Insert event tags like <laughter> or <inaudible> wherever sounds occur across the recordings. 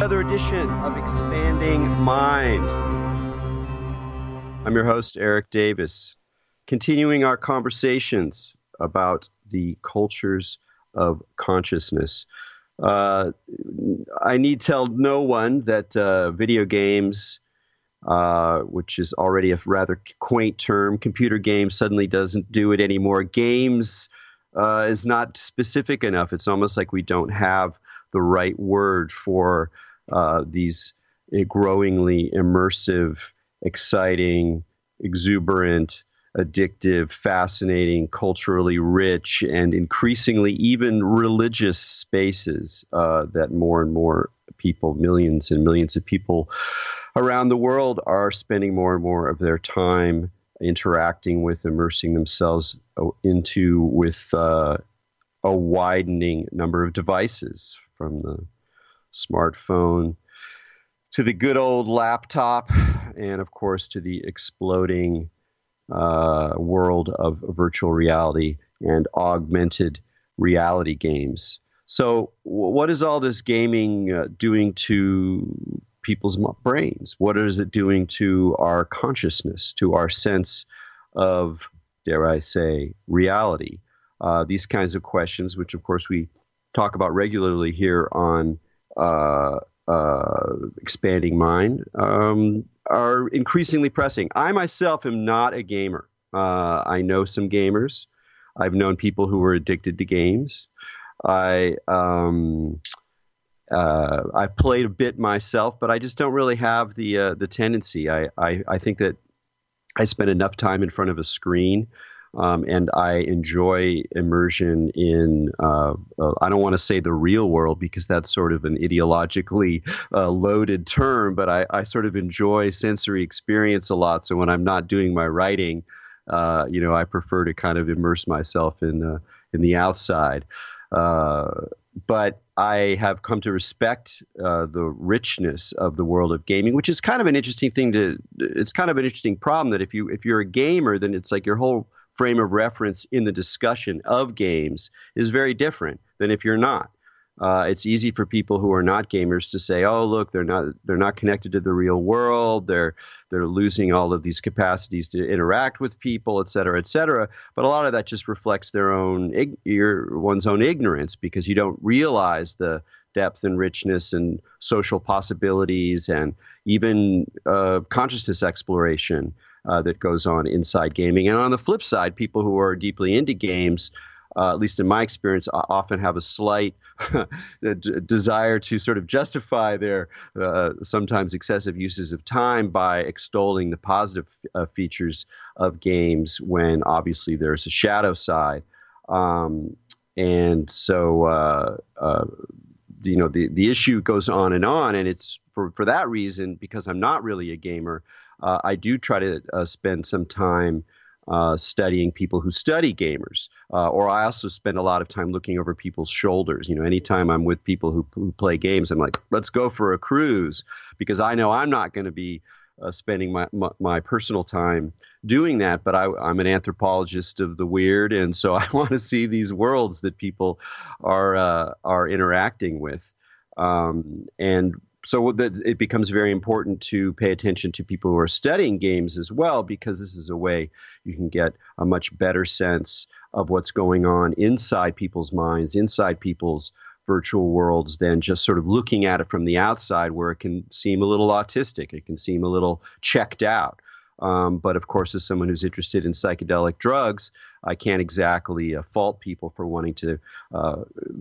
Another edition of Expanding Mind. I'm your host, Erik Davis, continuing our conversations about the cultures of consciousness. Uh, I need tell no one that uh, video games, uh, which is already a rather quaint term, computer games suddenly doesn't do it anymore. Games uh, is not specific enough. It's almost like we don't have the right word for uh, these growingly immersive, exciting, exuberant, addictive, fascinating, culturally rich, and increasingly even religious spaces uh, that more and more people, millions and millions of people around the world, are spending more and more of their time interacting with, immersing themselves uh, into with uh, a widening number of devices from the smartphone to the good old laptop, and of course to the exploding uh, world of virtual reality and augmented reality games. So, what is all this gaming uh, doing to people's brains? What is it doing to our consciousness, to our sense of, dare I say, reality? Uh, these kinds of questions, which of course we talk about regularly here on Expanding Mind, um, are increasingly pressing. I myself am not a gamer. Uh, I know some gamers. I've known people who were addicted to games. I um, uh, I've played a bit myself, but I just don't really have the uh, the tendency. I, I, I think that I spend enough time in front of a screen, um, and I enjoy immersion in. Uh, uh I don't want to say the real world because that's sort of an ideologically uh, loaded term, but I, I sort of enjoy sensory experience a lot. So when I'm not doing my writing, uh, you know, I prefer to kind of immerse myself in in the outside. but I have come to respect uh, the richness of the world of gaming, which is kind of an interesting thing to. It's kind of an interesting problem that if you if you're a gamer, then it's like your whole frame of reference in the discussion of games is very different than if you're not. Uh, it's easy for people who are not gamers to say, "Oh, look, they're not they're not connected to the real world. They're they're losing all of these capacities to interact with people, et cetera, et cetera." But a lot of that just reflects their own your, one's own ignorance because you don't realize the depth and richness and social possibilities and even uh, consciousness exploration uh, that goes on inside gaming. And on the flip side, people who are deeply into games uh, at least in my experience, often have a slight <laughs> desire to sort of justify their uh, sometimes excessive uses of time by extolling the positive uh, features of games when obviously there's a shadow side. Um, and so, uh, uh, you know, the, the issue goes on and on. And it's for, for that reason, because I'm not really a gamer, uh, I do try to spend some time uh, studying people who study gamers. Uh, or I also spend a lot of time looking over people's shoulders. You know, anytime I'm with people who, who play games, I'm like, let's go for a cruise because I know I'm not going to be uh, spending my, my, my, personal time doing that. But I, am an anthropologist of the weird, and so <laughs> I want to see these worlds that people are uh, are interacting with. Um, and so that it becomes very important to pay attention to people who are studying games as well, because this is a way you can get a much better sense of what's going on inside people's minds, inside people's virtual worlds, than just sort of looking at it from the outside, where it can seem a little autistic, it can seem a little checked out. Um, but of course, as someone who's interested in psychedelic drugs, I can't exactly uh, fault people for wanting to uh,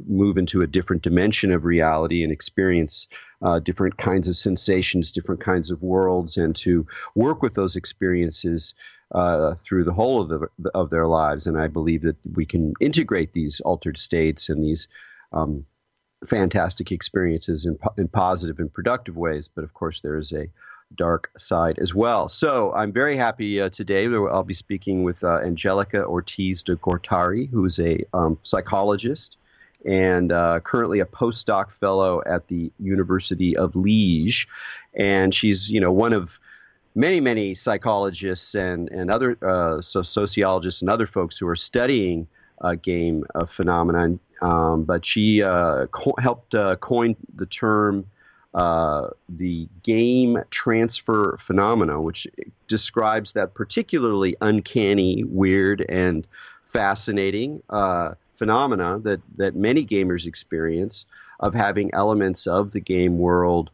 move into a different dimension of reality and experience uh, different kinds of sensations, different kinds of worlds, and to work with those experiences uh, through the whole of, the, of their lives. And I believe that we can integrate these altered states and these um, fantastic experiences in, in positive and productive ways. But of course, there is a dark side as well. So I'm very happy uh, today. I'll be speaking with uh, Angelica Ortiz de Gortari, who's a um, psychologist and uh, currently a postdoc fellow at the University of Liège. And she's, you know, one of many, many psychologists and, and other uh, so sociologists and other folks who are studying uh, game phenomenon. Um, but she uh, co- helped coin the term uh, the game transfer phenomena, which describes that particularly uncanny, weird, and fascinating uh, phenomena that, that many gamers experience of having elements of the game world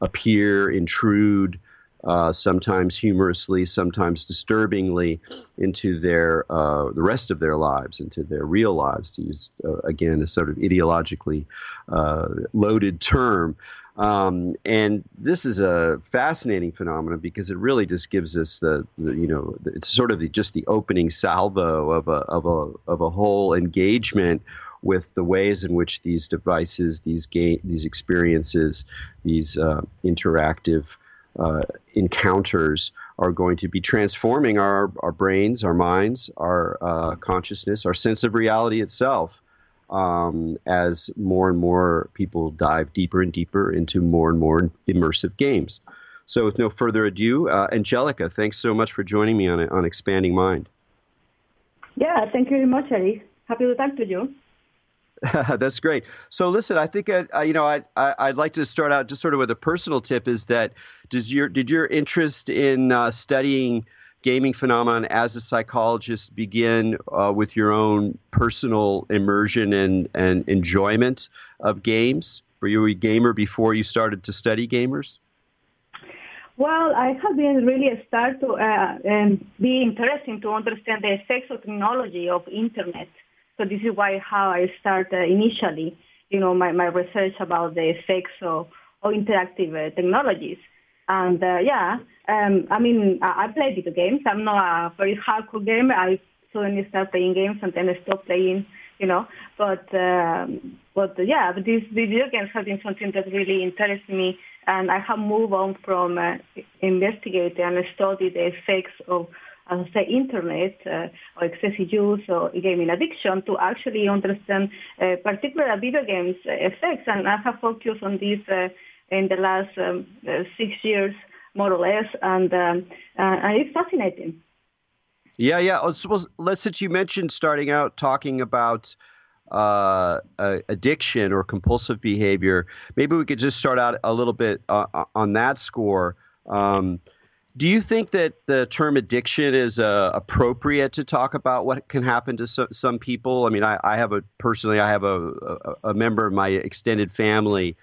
appear, intrude, uh, sometimes humorously, sometimes disturbingly, into their uh, the rest of their lives, into their real lives. To use uh, again a sort of ideologically uh, loaded term. Um, and this is a fascinating phenomenon because it really just gives us the, the you know it's sort of the, just the opening salvo of a of a of a whole engagement with the ways in which these devices, these game, these experiences, these uh, interactive uh, encounters are going to be transforming our, our brains, our minds, our uh, consciousness, our sense of reality itself. Um, as more and more people dive deeper and deeper into more and more immersive games. So, with no further ado, uh, Angelica, thanks so much for joining me on on Expanding Mind. Yeah, thank you very much, Eddie. Happy to talk to you. <laughs> That's great. So, listen, I think uh, you know I, I would like to start out just sort of with a personal tip. Is that does your did your interest in uh, studying gaming phenomenon as a psychologist begin uh, with your own personal immersion and and enjoyment of games? Were you a gamer before you started to study gamers? Well, I have been really start to uh, um, be interested to understand the effects of technology of internet so this is why how I started initially, you know, my, my research about the effects of, of interactive uh, technologies. And uh, yeah, um, I mean, I, I, play video games. I'm not a very hardcore gamer. I suddenly start playing games and then I stop playing, you know. But um, but yeah, but these video games have been something that really interests me, and I have moved on from uh, investigating and study the effects of as I say, internet uh, or excessive use or gaming addiction to actually understand uh, particular video games effects. And I have focused on this uh, in the last um, uh, six years, more or less, and, um, uh, and it's fascinating. Yeah, yeah. Well, let's since you mentioned starting out talking about uh, addiction or compulsive behavior, maybe we could just start out a little bit uh, on that score. Um, do you think that the term addiction is uh, appropriate to talk about what can happen to so, some people? I mean, I, I, have a personally, I have a, a, a member of my extended family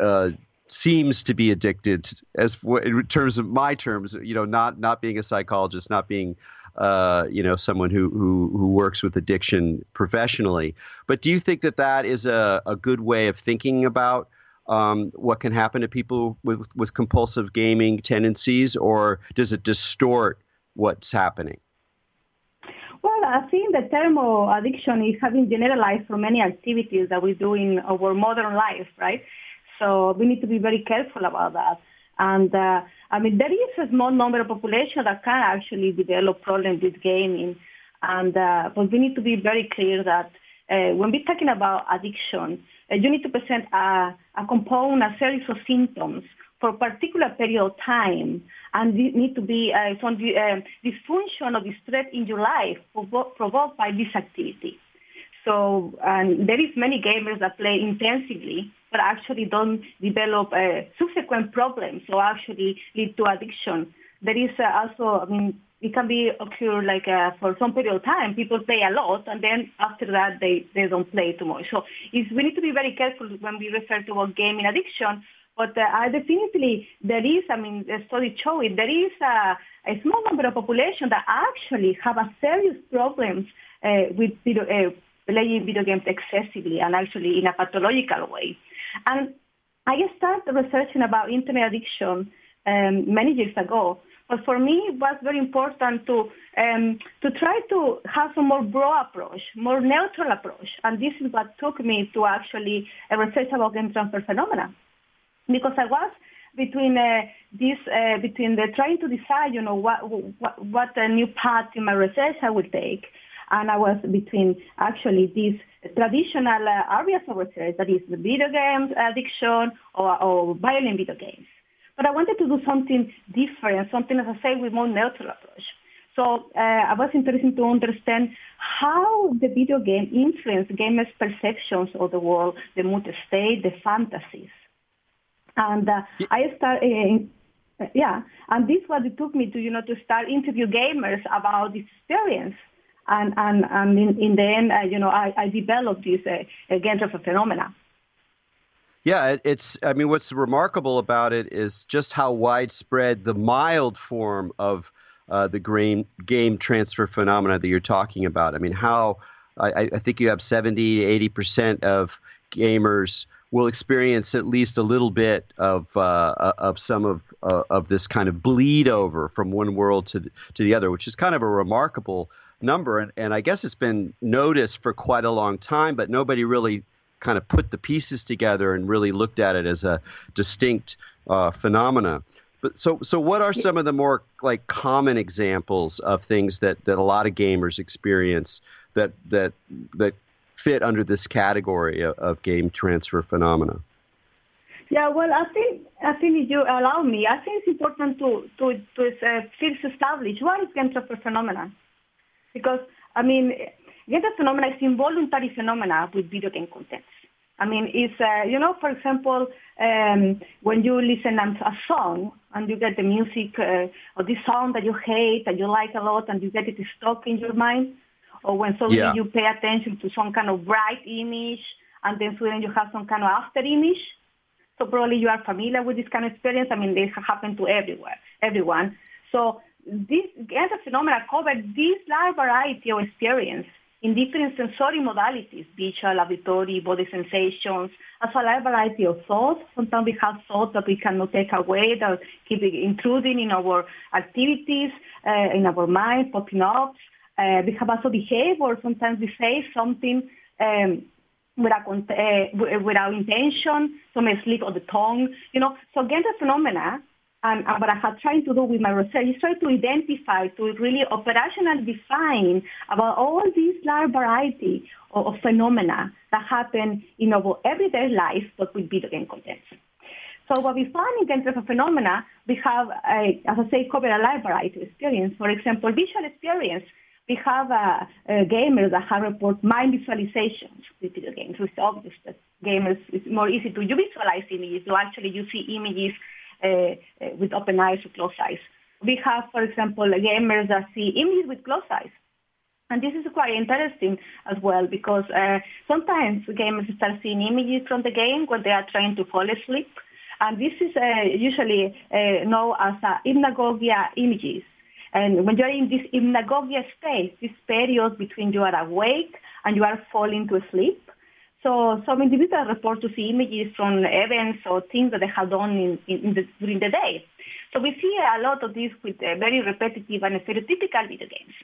uh, seems to be addicted. As in terms of my terms, you know, not not being a psychologist, not being uh, you know someone who, who who works with addiction professionally. But do you think that that is a, a good way of thinking about? um, what can happen to people with, with compulsive gaming tendencies, or does it distort what's happening? Well, I think the term addiction is having generalized for many activities that we do in our modern life, right? So we need to be very careful about that. And uh, I mean, there is a small number of population that can actually develop problems with gaming. And uh, but we need to be very clear that uh, when we're talking about addiction, uh, you need to present a, a component, a series of symptoms for a particular period of time and need to be uh, some uh, dysfunction or distress in your life provoked by this activity. So um, there is many gamers that play intensively but actually don't develop uh, subsequent problems or actually lead to addiction. There is uh, also, I mean, it can be occur like uh, for some period of time. People play a lot, and then after that they, they don't play too much. So we need to be very careful when we refer to what gaming addiction. But uh, definitely there is, I mean, the study show it, there is a, a small number of population that actually have a serious problems uh, with video, uh, playing video games excessively and actually in a pathological way. And I started researching about internet addiction um, many years ago but for me, it was very important to um, to try to have a more broad approach, more neutral approach, and this is what took me to actually uh, research about game transfer phenomena, because I was between uh, this uh, between the trying to decide, you know, what what what a new path in my research I would take, and I was between actually these traditional uh, areas of research, that is the video games addiction or, or violent video games. But I wanted to do something different, something, as I say, with more neutral approach. So uh, I was interested to understand how the video game influenced gamers' perceptions of the world, the mood state, the fantasies. And uh, I started, uh, yeah, and this was it took me to, you know, to start interview gamers about this experience. And, and, and in, in the end, uh, you know, I, I developed this uh, game transfer phenomena. Yeah, it's. I mean, what's remarkable about it is just how widespread the mild form of uh, the game game transfer phenomena that you're talking about. I mean, how I, I think you have 70, 80 percent of gamers will experience at least a little bit of uh, uh, of some of uh, of this kind of bleed over from one world to to the other, which is kind of a remarkable number. And, and I guess it's been noticed for quite a long time, but nobody really kind of put the pieces together and really looked at it as a distinct uh, phenomena. But so, so what are some of the more like common examples of things that, that a lot of gamers experience that that that fit under this category of, of game transfer phenomena? Yeah, well, I think I think if you allow me, I think it's important to to to uh, first establish what is game transfer phenomena, because I mean Get a phenomena is involuntary phenomena with video game content. I mean, it's, uh, you know, for example, um, when you listen to a song and you get the music uh, or this song that you hate and you like a lot and you get it stuck in your mind, or when suddenly yeah. you pay attention to some kind of bright image and then suddenly you have some kind of after image. So probably you are familiar with this kind of experience. I mean, this happen to everywhere, everyone. So this a phenomena cover this large variety of experience in different sensory modalities, visual, auditory, body sensations, as well as a variety of thoughts. Sometimes we have thoughts that we cannot take away, that keep intruding in our activities, uh, in our mind, popping up. Uh, we have also behavior. Sometimes we say something um, without, uh, without intention, some slip of the tongue, you know. So the phenomena and, and, what I have tried to do with my research is try to identify, to really operationally define about all these large variety of, of phenomena that happen in our everyday life, but with video game content. So what we find in terms of phenomena, we have, a, as I say, cover a large variety of experience. For example, visual experience. We have a, a gamers that have report mind visualizations with video games. It's obvious that gamers, it's more easy to visualize images. So actually you see images uh, uh, with open eyes or closed eyes. We have, for example, gamers that see images with closed eyes. And this is quite interesting as well because uh, sometimes gamers start seeing images from the game when they are trying to fall asleep. And this is uh, usually uh, known as uh, hypnagogia images. And when you're in this hypnagogia state, this period between you are awake and you are falling to sleep, so some individuals report to see images from events or things that they have done in, in the, during the day. So we see a lot of this with uh, very repetitive and stereotypical video games.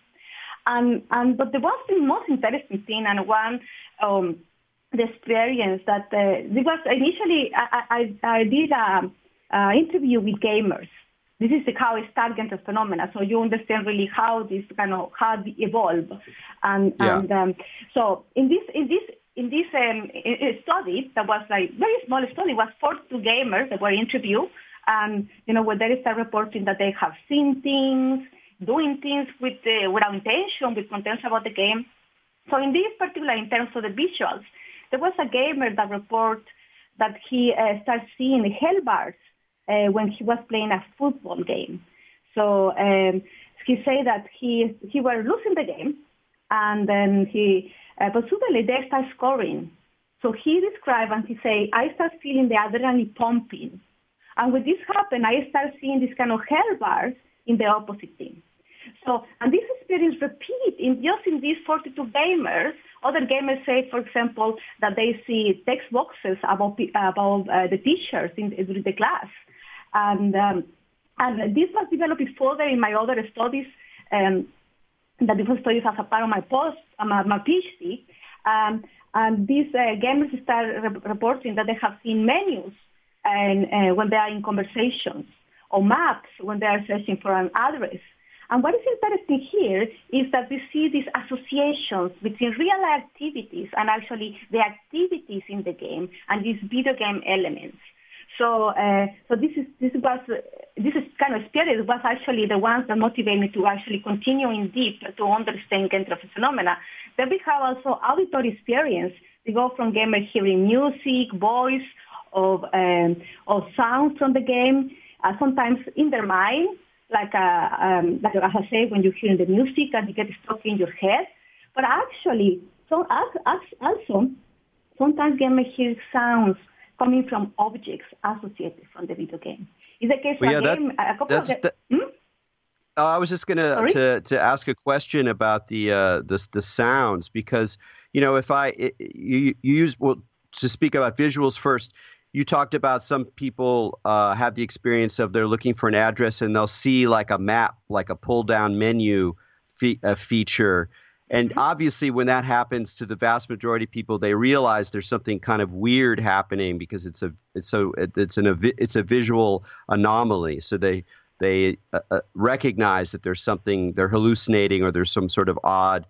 And, and but the one the most interesting thing and one um, the experience that uh, was initially I, I, I did an interview with gamers. This is how it started the phenomena, so you understand really how this kind of how it evolved. And, yeah. and um, so in this in this in this um, study that was like very small study was 42 gamers that were interviewed and you know where they start reporting that they have seen things doing things with without intention with contents about the game. So in this particular in terms of the visuals there was a gamer that report that he uh, started seeing health bars uh, when he was playing a football game. So um, he said that he he was losing the game and then he uh, but suddenly they start scoring. So he described and he say, I start feeling the adrenaline pumping. And when this happened, I start seeing this kind of health bars in the opposite team. So, and this experience repeat in just in these 42 gamers. Other gamers say, for example, that they see text boxes above, above uh, the teachers in, the class. And, um, and this was developed further in my other studies um, that different studies as a part of my post, uh, my, my PhD. Um, and these uh, gamers start re- reporting that they have seen menus and uh, when they are in conversations or maps when they are searching for an address. And what is interesting here is that we see these associations between real activities and actually the activities in the game and these video game elements. So, uh, so this is this was this is kind of experience was actually the ones that motivated me to actually continue in deep to understand game transfer phenomena. Then we have also auditory experience. We go from gamers hearing music, voice, of um, of sounds from the game. Uh, sometimes in their mind, like uh, um, like as I say, when you hear the music and you get stuck in your head. But actually, so as, as also sometimes gamers hear sounds coming from objects associated from the video game. Is the case well, yeah, game, that, a couple of the, hmm? uh, I was just going to to ask a question about the uh, the the sounds because you know if I it, you, you use well to speak about visuals first. You talked about some people uh, have the experience of they're looking for an address and they'll see like a map, like a pull down menu fe- a feature, and mm-hmm. obviously, when that happens to the vast majority of people, they realize there's something kind of weird happening because it's a it's so it's an it's a visual anomaly. So they they uh, uh, recognize that there's something they're hallucinating or there's some sort of odd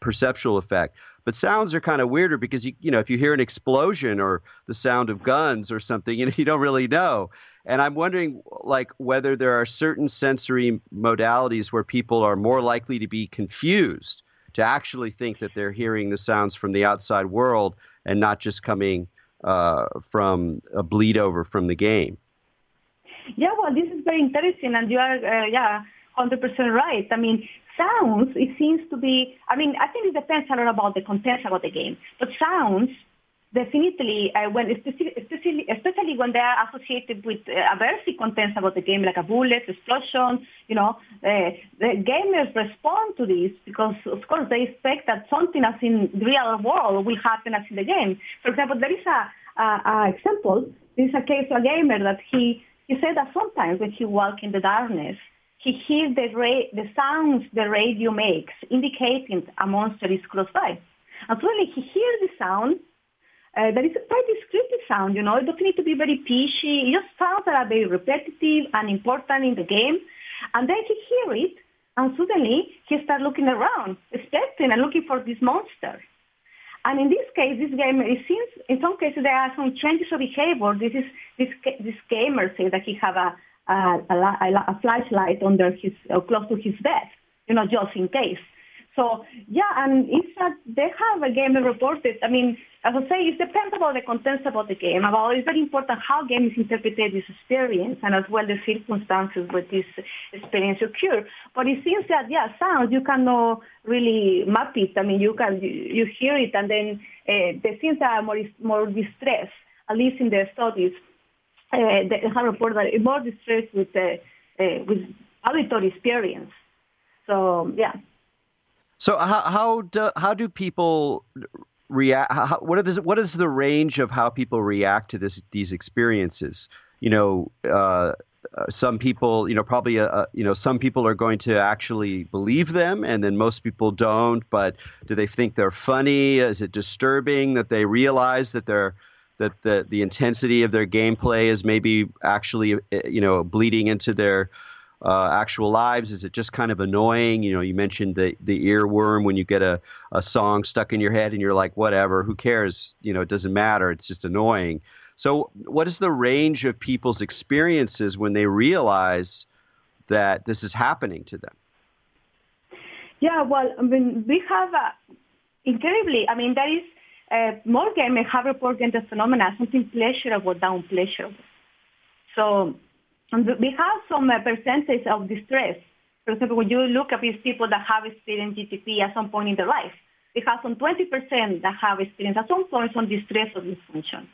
perceptual effect. But sounds are kind of weirder because you you know if you hear an explosion or the sound of guns or something, <laughs> you know you don't really know. And I'm wondering, like, whether there are certain sensory modalities where people are more likely to be confused to actually think that they're hearing the sounds from the outside world and not just coming uh, from a bleed over from the game. Yeah, well, this is very interesting, and you are, uh, yeah, 100% right. I mean, sounds, it seems to be, I mean, I think it depends a lot about the content about the game, but sounds definitely uh, when especially, especially when they are associated with uh, aversive contents about the game like a bullet explosion you know uh, the gamers respond to this because of course they expect that something as in the real world will happen as in the game. For example there is a, a, a example. There is a case of a gamer that he he said that sometimes when he walks in the darkness he hears the, ra- the sounds the radio makes indicating a monster is close by. And suddenly he hears the sound uh, there is a quite descriptive sound, you know. It doesn't need to be very pitchy. It just sounds that are very repetitive and important in the game. And then he hear it, and suddenly he start looking around, expecting and looking for this monster. And in this case, this game, it seems in some cases there are some changes of behavior. This is this this gamer says that he have a a, a, a flashlight under his uh, close to his bed, you know, just in case. So yeah, and it's that they have a game reported. I mean, as I say, it depends about the contents about the game. About it's very important how game is interpreted this experience and as well the circumstances where this experience occur. But it seems that yeah, sounds you cannot really map it. I mean, you can you, hear it and then uh, the things are more more distress. At least in the studies, uh, they have reported more distress with uh, uh, with auditory experience. So yeah. So how how do how do people react? How, what is what is the range of how people react to this these experiences? You know, uh, some people, you know, probably, uh, uh, you know, some people are going to actually believe them, and then most people don't. But do they think they're funny? Is it disturbing that they realize that they're that the the intensity of their gameplay is maybe actually, you know, bleeding into their uh, actual lives? Is it just kind of annoying? You know, you mentioned the the earworm when you get a, a song stuck in your head and you're like, whatever, who cares? You know, it doesn't matter. It's just annoying. So, what is the range of people's experiences when they realize that this is happening to them? Yeah, well, I mean, we have uh, incredibly. I mean, there is uh, more gamers have reported the phenomena something pleasurable down pleasurable. So and we have some uh, percentage of distress. For example, when you look at these people that have experienced GTP at some point in their life, we have some 20% that have experienced at some point some distress or dysfunction.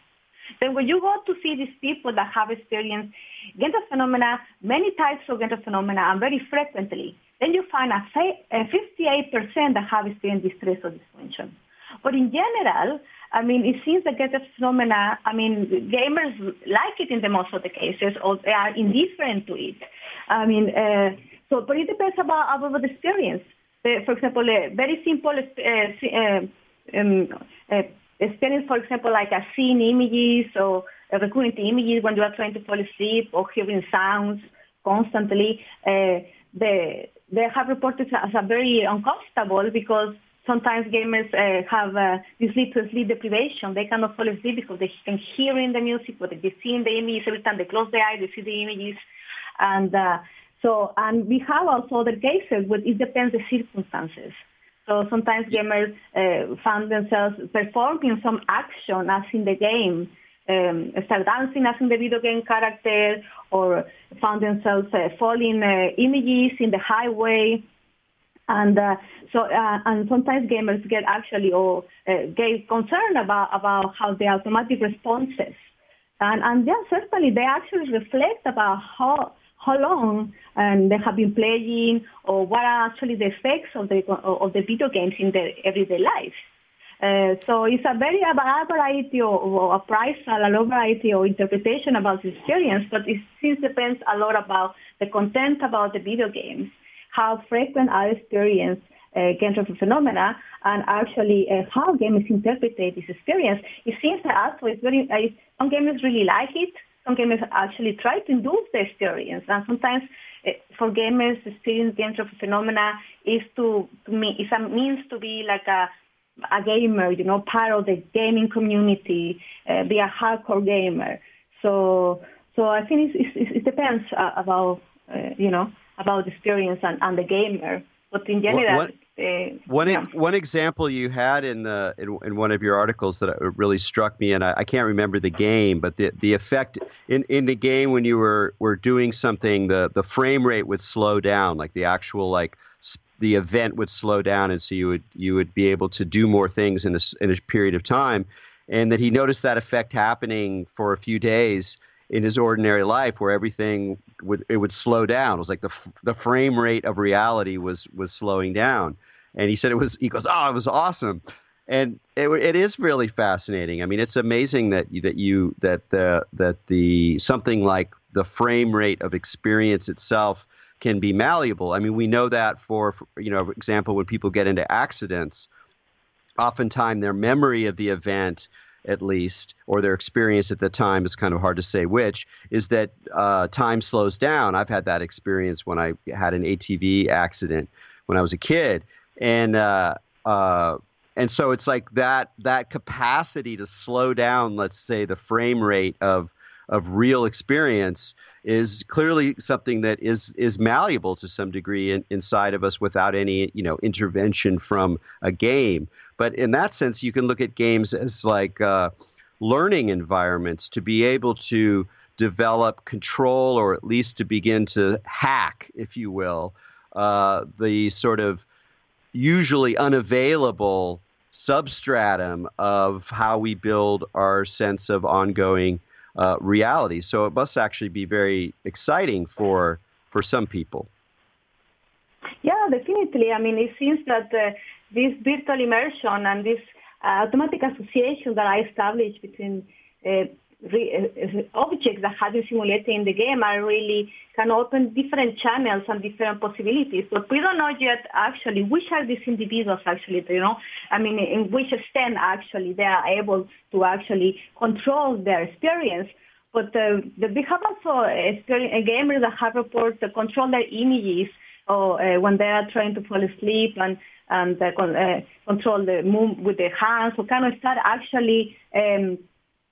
Then when you go to see these people that have experienced Genta phenomena, many types of Genta phenomena, and very frequently, then you find a 58% that have experienced distress or dysfunction. But in general, I mean, it seems that get phenomena, I mean, gamers like it in the most of the cases or they are indifferent to it. I mean, uh, so, but it depends about, about the experience. Uh, for example, a very simple uh, uh, um, uh, experience, for example, like a seeing images or recurrent images when you are trying to fall asleep or hearing sounds constantly, uh, they, they have reported as a very uncomfortable because sometimes gamers uh, have uh, this sleep sleep deprivation. They cannot fall asleep because they can hear in the music, but they see in the images every time they close their eyes, they see the images, and uh, so and we have also other cases but it depends the circumstances. So sometimes gamers uh, find themselves performing some action as in the game um, start dancing as in the video game character or found themselves uh, falling uh, images in the highway. And uh, so, uh, and sometimes gamers get actually or uh, get concerned about, about how the automatic responses. And, and yeah, certainly they actually reflect about how, how long um, they have been playing or what are actually the effects of the, of the video games in their everyday life. Uh, so it's a very a variety of, appraisal, a lot variety of interpretation about the experience, but it still depends a lot about the content about the video games, how frequent are experience uh, games of phenomena, and actually uh, how gamers interpret this experience. It seems that also it's very, uh, some gamers really like it, some gamers actually try to induce the experience, and sometimes uh, for gamers, experience games of phenomena is to, to me, is a means to be like a a gamer, you know, part of the gaming community, uh, be a hardcore gamer. So, so I think it, it, it depends uh, about, uh, you know, about experience and, and the gamer. But in general, what, uh, one yeah. one example you had in the in, in, one of your articles that really struck me, and I, I, can't remember the game, but the the effect in, in the game when you were were doing something, the the frame rate would slow down, like the actual like the event would slow down, and so you would you would be able to do more things in a, in a period of time. And that he noticed that effect happening for a few days in his ordinary life, where everything would it would slow down. It was like the the frame rate of reality was was slowing down. And he said it was. He goes, "Oh, it was awesome." and it, it is really fascinating. I mean, it's amazing that you, that you that the that the something like the frame rate of experience itself can be malleable. I mean, we know that for, you know, for example, when people get into accidents, oftentimes their memory of the event, at least, or their experience at the time is kind of hard to say which, is that uh, time slows down. I've had that experience when I had an ATV accident when I was a kid, and uh, uh, and so it's like that that capacity to slow down, let's say, the frame rate of of real experience is clearly something that is is malleable to some degree in, inside of us without any you know intervention from a game. But in that sense, you can look at games as like uh, learning environments to be able to develop control or at least to begin to hack, if you will, uh, the sort of usually unavailable substratum of how we build our sense of ongoing uh, reality. So it must actually be very exciting for for some people. Yeah, definitely. I mean, it seems that uh, this virtual immersion and this uh, automatic association that I established between uh, re- uh, objects that have been simulated in the game are really can open different channels and different possibilities. But we don't know yet actually which are these individuals actually, you know, I mean, in which extent actually they are able to actually control their experience. But uh, we have also gamers that have reported control their images or uh, when they are trying to fall asleep and and uh, uh, control the move with their hands, kind of start actually um,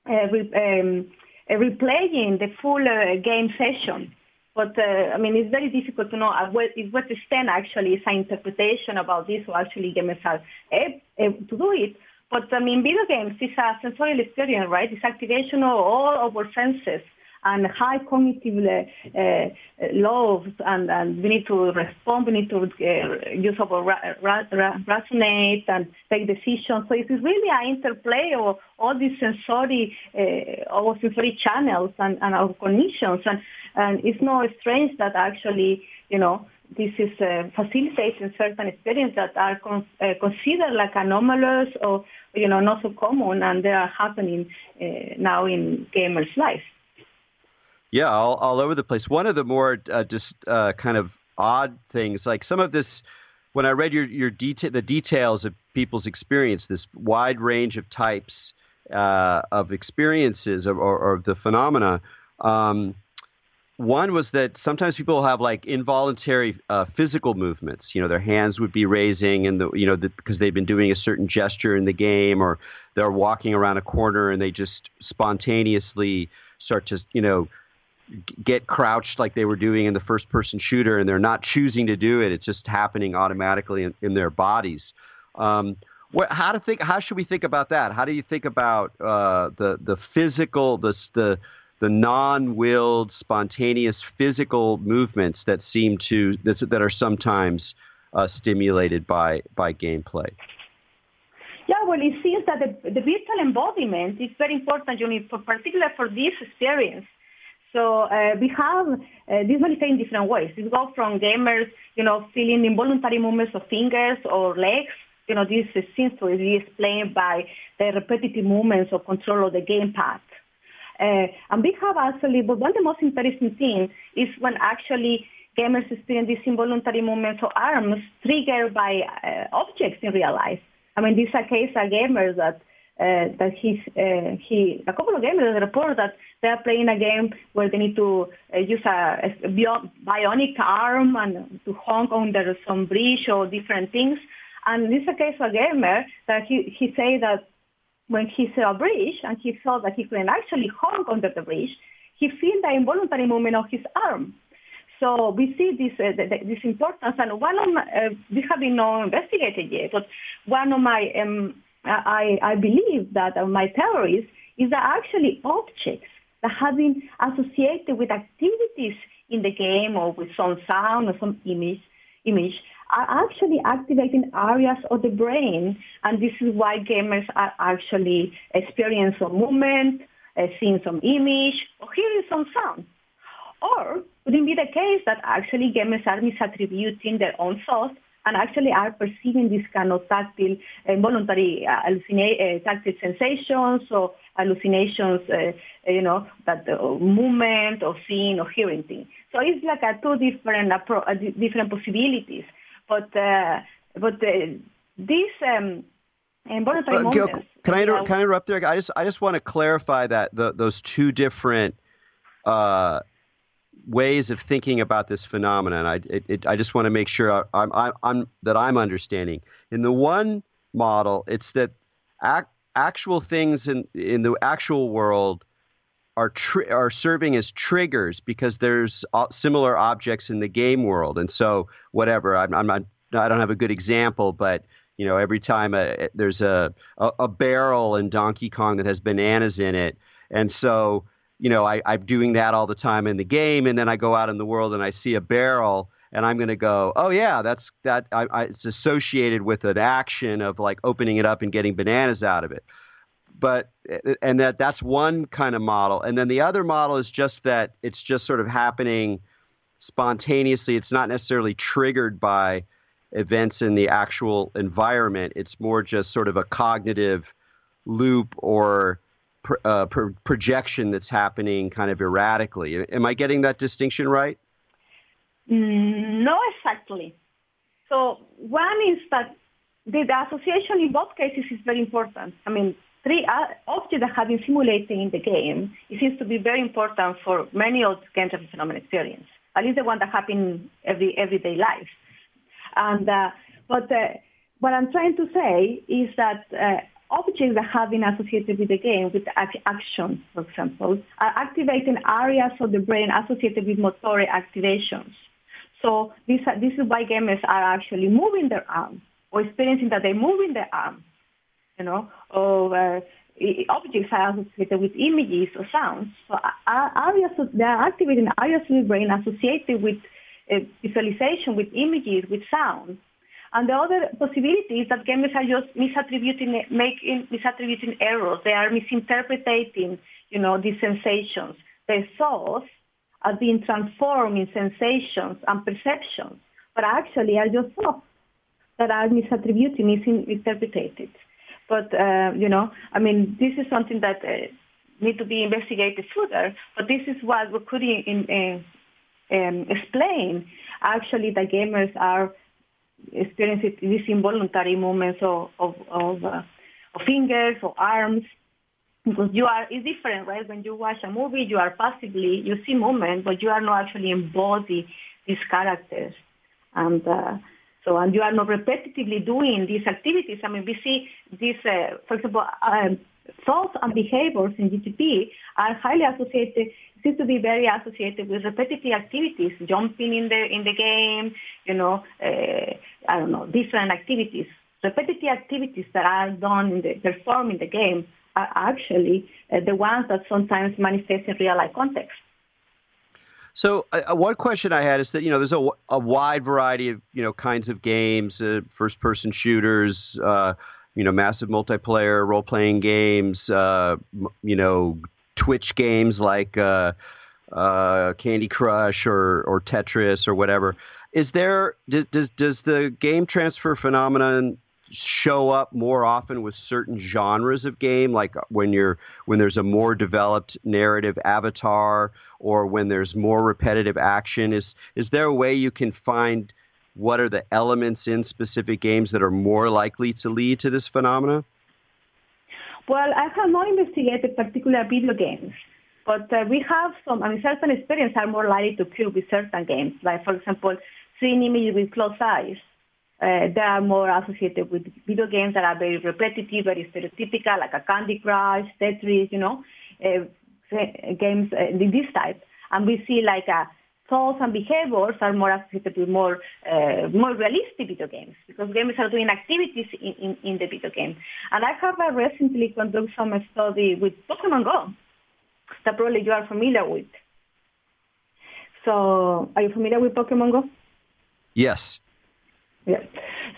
uh, re- um, uh, replaying the full uh, game session. But I mean, it's very difficult to know at what, what extent actually is an interpretation about this or actually gamers are able to do it. But I mean, video games is a sensorial experience, right? It's activation of all our senses and high cognitive uh, uh, loads, and, and we need to respond, we need to uh, use our ra- ra- ra- resonate and take decisions. So it is really an interplay of all these sensory, uh, our sensory channels and, and our cognitions. And, and it's not strange that actually, you know, this is uh, facilitating certain experiences that are con- uh, considered like anomalous or, you know, not so common, and they are happening uh, now in gamers' lives. Yeah, all, all over the place. One of the more uh, just uh, kind of odd things, like some of this, when I read your your detail, the details of people's experience, this wide range of types uh, of experiences or, or, or the phenomena. Um, one was that sometimes people have like involuntary uh, physical movements. You know, their hands would be raising, and the you know the, because they've been doing a certain gesture in the game, or they're walking around a corner and they just spontaneously start to you know get crouched like they were doing in the first person shooter and they're not choosing to do it it's just happening automatically in, in their bodies um, what, how to think? How should we think about that? How do you think about uh, the the physical, the the the non-willed, spontaneous physical movements that seem to that are sometimes uh, stimulated by by gameplay? Yeah, well, it seems that the, the virtual embodiment is very important, particularly for this experience. So uh, we have uh, this manifest in different ways. It goes from gamers, you know, feeling involuntary movements of fingers or legs. You know, this seems to be explained by the repetitive movements of control of the gamepad. Uh, and we have actually, but one of the most interesting things is when actually gamers experience these involuntary movements of arms triggered by uh, objects in real life. I mean, this is a case of gamers that uh, that he's uh, he a couple of gamers report that they are playing a game where they need to uh, use a, a bionic arm and to honk under some bridge or different things. And this is a case of a gamer that he he say that when he saw a bridge and he saw that he couldn't actually honk under the bridge, he feel the involuntary movement of his arm. So we see this uh, this importance, and one of my, uh, this have been not investigated yet, but one of my um, I, I believe that my theories is that actually objects that have been associated with activities in the game or with some sound or some image image are actually activating areas of the brain, and this is why gamers are actually experiencing some movement, uh, seeing some image, or hearing some sound. Or would it be the case that actually gamers are misattributing their own thoughts and actually are perceiving this kind of tactile, involuntary uh, hallucina- uh, tactile sensations or hallucinations, uh, you know, that the movement or seeing or hearing things. So it's like a two different appro- uh, different possibilities. But uh, but uh, these um, involuntary moments. Can I, inter- can I interrupt there? I just I just want to clarify that the, those two different uh, ways of thinking about this phenomenon. I, it, it, I just want to make sure I'm, I'm, I'm, that I'm understanding. In the one model, it's that ac- actual things in, in the actual world are, are serving as triggers because there's uh, similar objects in the game world. And so, whatever, I'm, I'm not, I don't have a good example, but you know, every time a, there's a, a, a barrel in Donkey Kong that has bananas in it, and so you know, I, I'm doing that all the time in the game, and then I go out in the world and I see a barrel, and I'm going to go, oh yeah, that's that. I, I, it's associated with an action of like opening it up and getting bananas out of it. But and that that's one kind of model, and then the other model is just that it's just sort of happening spontaneously. It's not necessarily triggered by events in the actual environment. It's more just sort of a cognitive loop or uh, pro- projection that's happening kind of erratically. Am I getting that distinction right? Mm, no, exactly. So one is that the, the, association in both cases is very important. I mean, three uh, objects that have been simulated in the game, it seems to be very important for many of games of phenomenon experience, at least the one that happen in every everyday life. And uh, but uh, what I'm trying to say is that uh, objects that have been associated with the game, with action, for example, are activating areas of the brain associated with motor activations. So this, this is why gamers are actually moving their arm or experiencing that they're moving their arm, you know, or uh, objects are associated with images or sounds. So areas of, they are activating areas of the brain associated with uh, visualization, with images, with sound. And the other possibility is that gamers are just misattributing, making misattributing errors. They are misinterpreting, you know, these sensations. Their thoughts are being transformed in sensations and perceptions, but actually are just thoughts that are misattributed, misinterpreted. But, uh, you know, I mean, this is something that uh, need to be investigated further, but this is what we could in, in, um, explain actually that gamers are experience these involuntary movements of of, of, uh, of fingers or arms because you are it's different right? When you watch a movie you are passively you see movement but you are not actually embody these characters. And uh, so and you are not repetitively doing these activities. I mean we see this uh, for example um, thoughts and behaviors in GTP are highly associated seems to be very associated with repetitive activities, jumping in the in the game, you know, uh, I don't know, different activities. repetitive activities that are done in the performed in the game are actually uh, the ones that sometimes manifest in real life context. So, uh, one question I had is that you know there's a, a wide variety of you know kinds of games, uh, first-person shooters, uh, you know, massive multiplayer role-playing games, uh, you know, Twitch games like uh, uh, Candy Crush or or Tetris or whatever. Is there does does, does the game transfer phenomenon show up more often with certain genres of game, like when you're when there's a more developed narrative avatar, or when there's more repetitive action? Is is there a way you can find what are the elements in specific games that are more likely to lead to this phenomena? Well, I have not investigated particular video games, but uh, we have some. I mean, certain experiences are more likely to occur with certain games, like for example, seeing images with closed eyes uh, they are more associated with video games that are very repetitive, very stereotypical, like a Candy Crush, Tetris, you know, uh, games uh, this type. And we see like a thoughts and behaviors are more associated with more uh, more realistic video games because gamers are doing activities in, in, in the video game. And I have uh, recently conducted some study with Pokemon Go that probably you are familiar with. So, are you familiar with Pokemon Go? Yes. Yeah.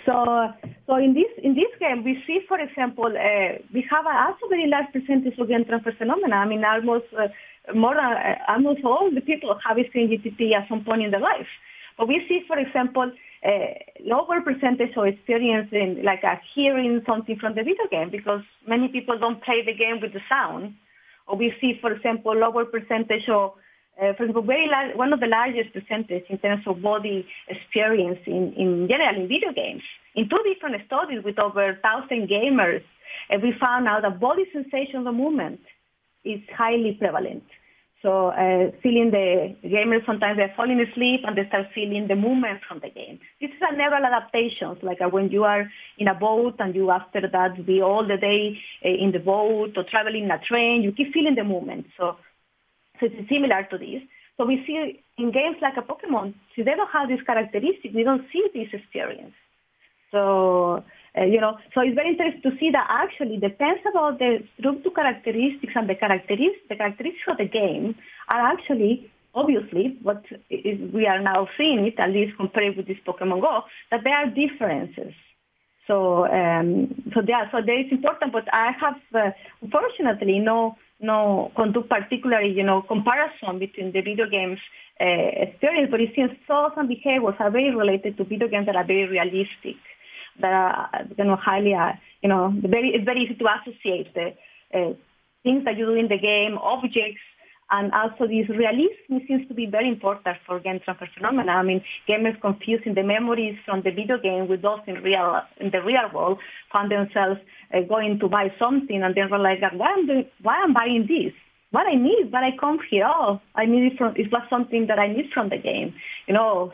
So, so in this in this game, we see, for example, uh, we have a also very large percentage of game transfer phenomena. I mean, almost uh, more than uh, almost all the people have experienced GTP at some point in their life. But we see, for example, uh, lower percentage of experience in like uh, hearing something from the video game because many people don't play the game with the sound. Or we see, for example, lower percentage of uh, for example, very large, one of the largest percentage in terms of body experience in, in general in video games. In two different studies with over 1,000 gamers, uh, we found out that body sensation of movement is highly prevalent. So uh, feeling the gamers sometimes they're falling asleep and they start feeling the movement from the game. This is a neural adaptations, like uh, when you are in a boat and you after that be all the day uh, in the boat or traveling in a train, you keep feeling the movement. So so it's similar to this. So we see in games like a Pokemon, if they don't have this characteristic, we don't see this experience. So, uh, you know, so it's very interesting to see that actually depends about the structure characteristics and the characteristics, the characteristics of the game are actually, obviously, what we are now seeing it, at least compared with this Pokemon Go, that there are differences. So, um, so there, so there is important, but I have, uh, unfortunately, no no conduct particularly, you know, comparison between the video games uh, experience, but it seems thoughts and behaviors are very related to video games that are very realistic, that are, you know, highly, uh, you know, very, it's very easy to associate the uh, things that you do in the game, objects, and also this realism seems to be very important for game transfer phenomena. I mean, gamers confusing the memories from the video game with those in real in the real world find themselves uh, going to buy something and then realize that why am doing, why am buying this? What I need, what I come here, oh, I need it from it was something that I need from the game. You know,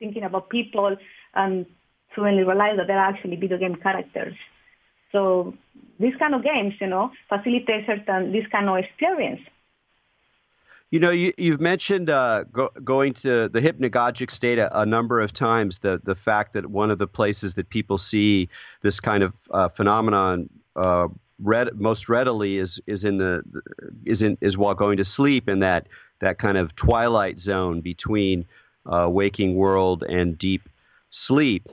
thinking about people and suddenly realize that they're actually video game characters. So these kind of games, you know, facilitate certain this kind of experience. You know, you, have mentioned uh, go, going to the hypnagogic state a, a, number of times. The the fact that one of the places that people see this kind of uh, phenomenon uh, most readily is is in the is in is while going to sleep in that that kind of twilight zone between uh, waking world and deep sleep.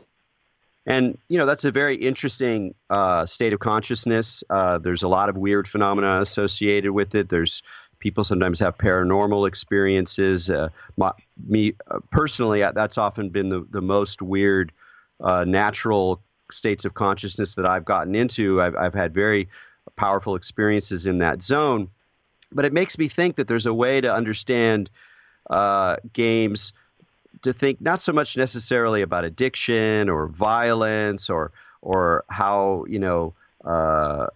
And you know that's a very interesting uh, state of consciousness. Uh, there's a lot of weird phenomena associated with it. There's People sometimes have paranormal experiences. Uh, my, me uh, personally, uh, that's often been the, the most weird uh, natural states of consciousness that I've gotten into. I've, I've had very powerful experiences in that zone. But it makes me think that there's a way to understand games to think not so much necessarily about addiction or violence or or how you know uh,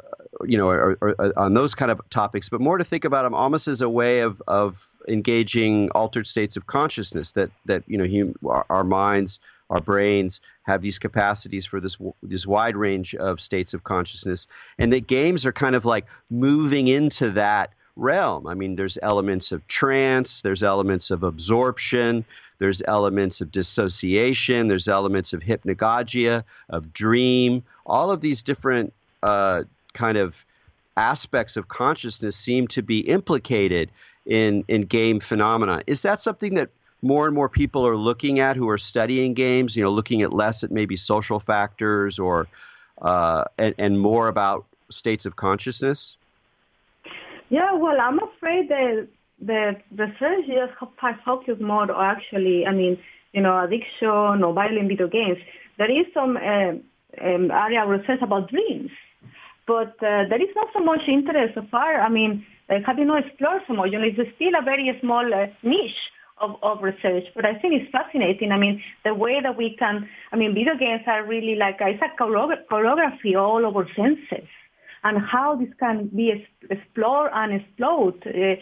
you know, or, or, or on those kind of topics, but more to think about them almost as a way of, of engaging altered states of consciousness that, that you know, hum, our, our, minds, our brains have these capacities for this, this wide range of states of consciousness. And that games are kind of like moving into that realm. I mean, there's elements of trance, there's elements of absorption, there's elements of dissociation, there's elements of hypnagogia, of dream. All of these different uh, kind of aspects of consciousness seem to be implicated in, in game phenomena. Is that something that more and more people are looking at who are studying games, you know, looking at less at maybe social factors or uh, and, and more about states of consciousness? Yeah, well, I'm afraid that the research just has focused more on actually, I mean, you know, addiction or violent video games. There is some uh, um, area research about dreams, but uh, there is not so much interest so far. I mean, uh, have you not explored so much? You know, it's still a very small uh, niche of, of research, but I think it's fascinating. I mean, the way that we can, I mean, video games are really like, it's a choreography all over senses and how this can be explored and explored uh,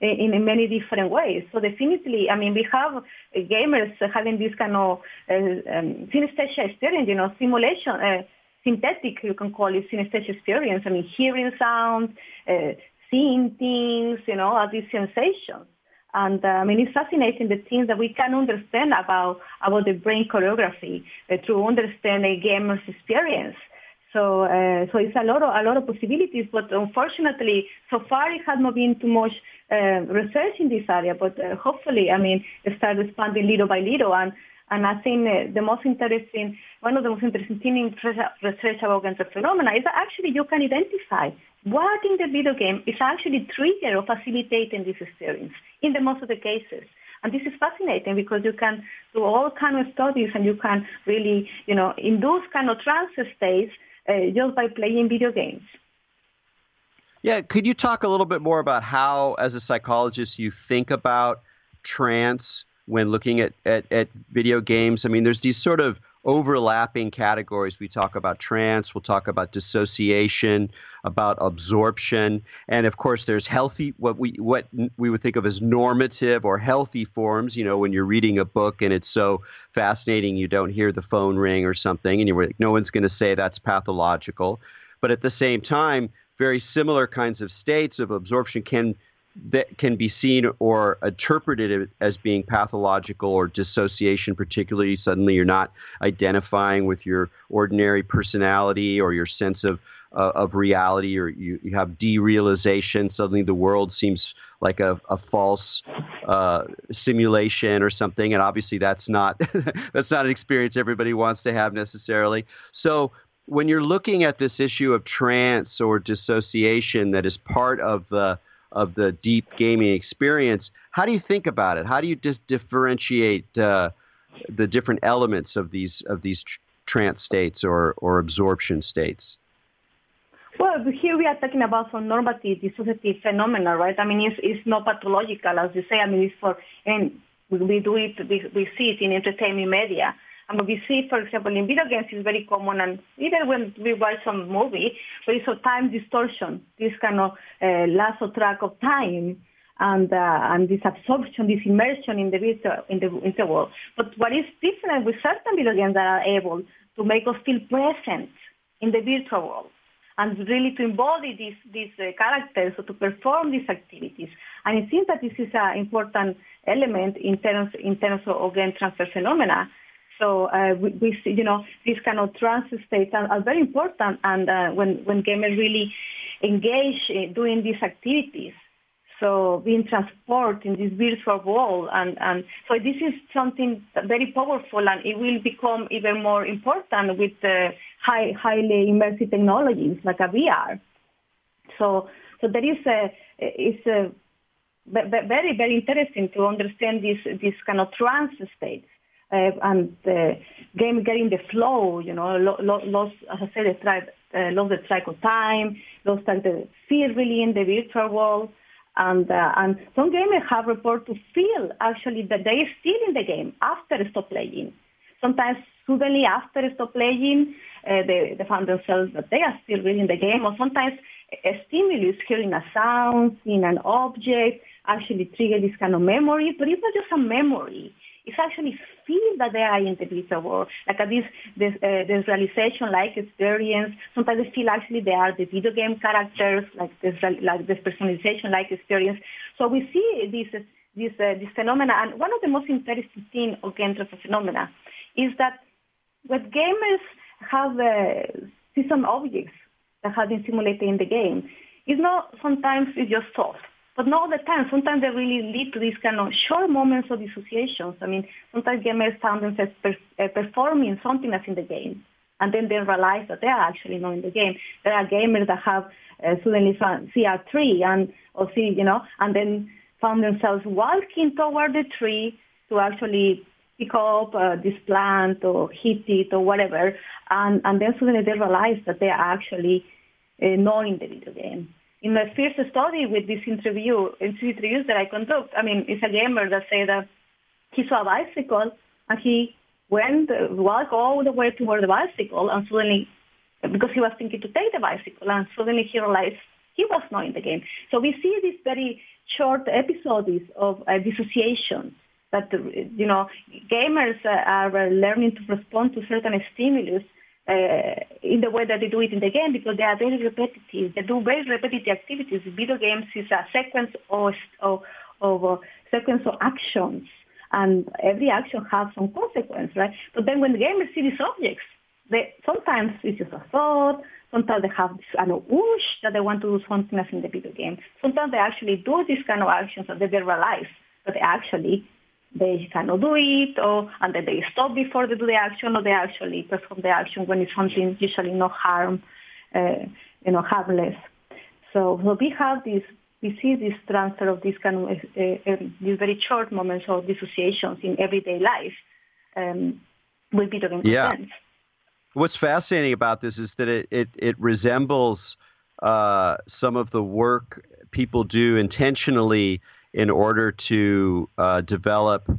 in, many different ways. So definitely, I mean, we have gamers having this kind of uh, um, synesthesia experience, you know, simulation, uh, synthetic, you can call it synesthesia experience. I mean, hearing sounds, uh, seeing things, you know, all these sensations. And uh, I mean, it's fascinating the things that we can understand about about the brain choreography uh, through understanding a gamer's experience. So, uh, so it's a lot of a lot of possibilities, but unfortunately, so far it has not been too much uh, research in this area. But uh, hopefully, I mean, it starts expanding little by little, and and I think uh, the most interesting, one of the most interesting things in research about game phenomena is that actually you can identify what in the video game is actually trigger or facilitating this experience in the most of the cases. And this is fascinating because you can do all kind of studies and you can really, you know, induce kind of trance states uh, just by playing video games. Yeah, could you talk a little bit more about how, as a psychologist, you think about trance when looking at, at, at video games? I mean, there's these sort of overlapping categories. We talk about trance, we'll talk about dissociation, about absorption, and of course there's healthy what we what we would think of as normative or healthy forms, you know, when you're reading a book and it's so fascinating you don't hear the phone ring or something and you're like no one's going to say that's pathological. But at the same time, very similar kinds of states of absorption can that can be seen or interpreted as being pathological or dissociation, particularly suddenly you're not identifying with your ordinary personality or your sense of uh, of reality, or you, you have derealization. Suddenly the world seems like a, a false uh, simulation or something, and obviously that's not <laughs> that's not an experience everybody wants to have necessarily. So when you're looking at this issue of trance or dissociation that is part of the of the deep gaming experience. How do you think about it? How do you just differentiate uh, the different elements of these of these tr- trance states or or absorption states? Well, here we are talking about some normative dissociative phenomena, right? I mean, it's, it's not pathological, as you say. I mean, it's for, and we do it, we, we see it in entertainment media. And we see, for example, in video games, it's very common, and even when we watch some movie, there is a time distortion, this kind of uh, loss of track of time, and uh, and this absorption, this immersion in the virtual, in the in the world. But what is different with certain video games that are able to make us feel present in the virtual world and really to embody these these uh, characters or to perform these activities. And it seems that this is an important element in terms in terms of game transfer phenomena so uh, we, we, see, you know, these kind of trance states are, are very important, and uh, when when gamers really engage in doing these activities, so being transported in this virtual world, and and so this is something very powerful, and it will become even more important with the high highly immersive technologies like a VR. So so there is a it's a very very interesting to understand this this kind of trance states and uh, game getting the flow, you know, lost, as I said, the track, uh, lost the track of time, lost the feel really in the virtual world. And, uh, and some gamers have reported to feel actually that they are still in the game after stop playing. Sometimes suddenly after stop playing, uh, they, they found themselves that they are still really in the game, or sometimes a stimulus, hearing a sound, seeing an object, actually trigger this kind of memory, but it's not just a memory it's actually feel that they are in the digital world, like this this, uh, this realization-like experience. Sometimes they feel actually they are the video game characters, like this like this personalization-like experience. So we see this this, uh, this phenomena. And one of the most interesting things game transfer phenomena is that when gamers have uh, some objects that have been simulated in the game, it's not sometimes it's just thought, but not all the time. Sometimes they really lead to these kind of short moments of dissociations. I mean, sometimes gamers found themselves per, uh, performing something that's in the game, and then they realize that they are actually not in the game. There are gamers that have uh, suddenly a tree and or see, you know, and then found themselves walking toward the tree to actually pick up uh, this plant or hit it or whatever, and, and then suddenly they realize that they are actually uh, not in the video game. In my first study with this interview, interviews that I conduct, I mean, it's a gamer that said that he saw a bicycle and he went, walked all the way toward the bicycle and suddenly, because he was thinking to take the bicycle, and suddenly he realized he was not in the game. So we see these very short episodes of uh, dissociation that, you know, gamers uh, are learning to respond to certain stimulus uh, in the way that they do it in the game because they are very repetitive. They do very repetitive activities. Video games is a sequence of, of, of uh, sequence of actions, and every action has some consequence, right? But then when the gamers see these objects, they sometimes it's just a thought. Sometimes they have this kind of whoosh that they want to do something as in the video game. Sometimes they actually do these kind of actions that they realize that they actually they cannot do it, or and then they stop before they do the action, or they actually perform the action when it's something usually no harm, uh, you know, harmless. So, so we have this, we see this transfer of these kind of uh, uh, these very short moments of dissociations in everyday life um, with video game yeah. What's fascinating about this is that it it, it resembles uh, some of the work people do intentionally in order to uh, develop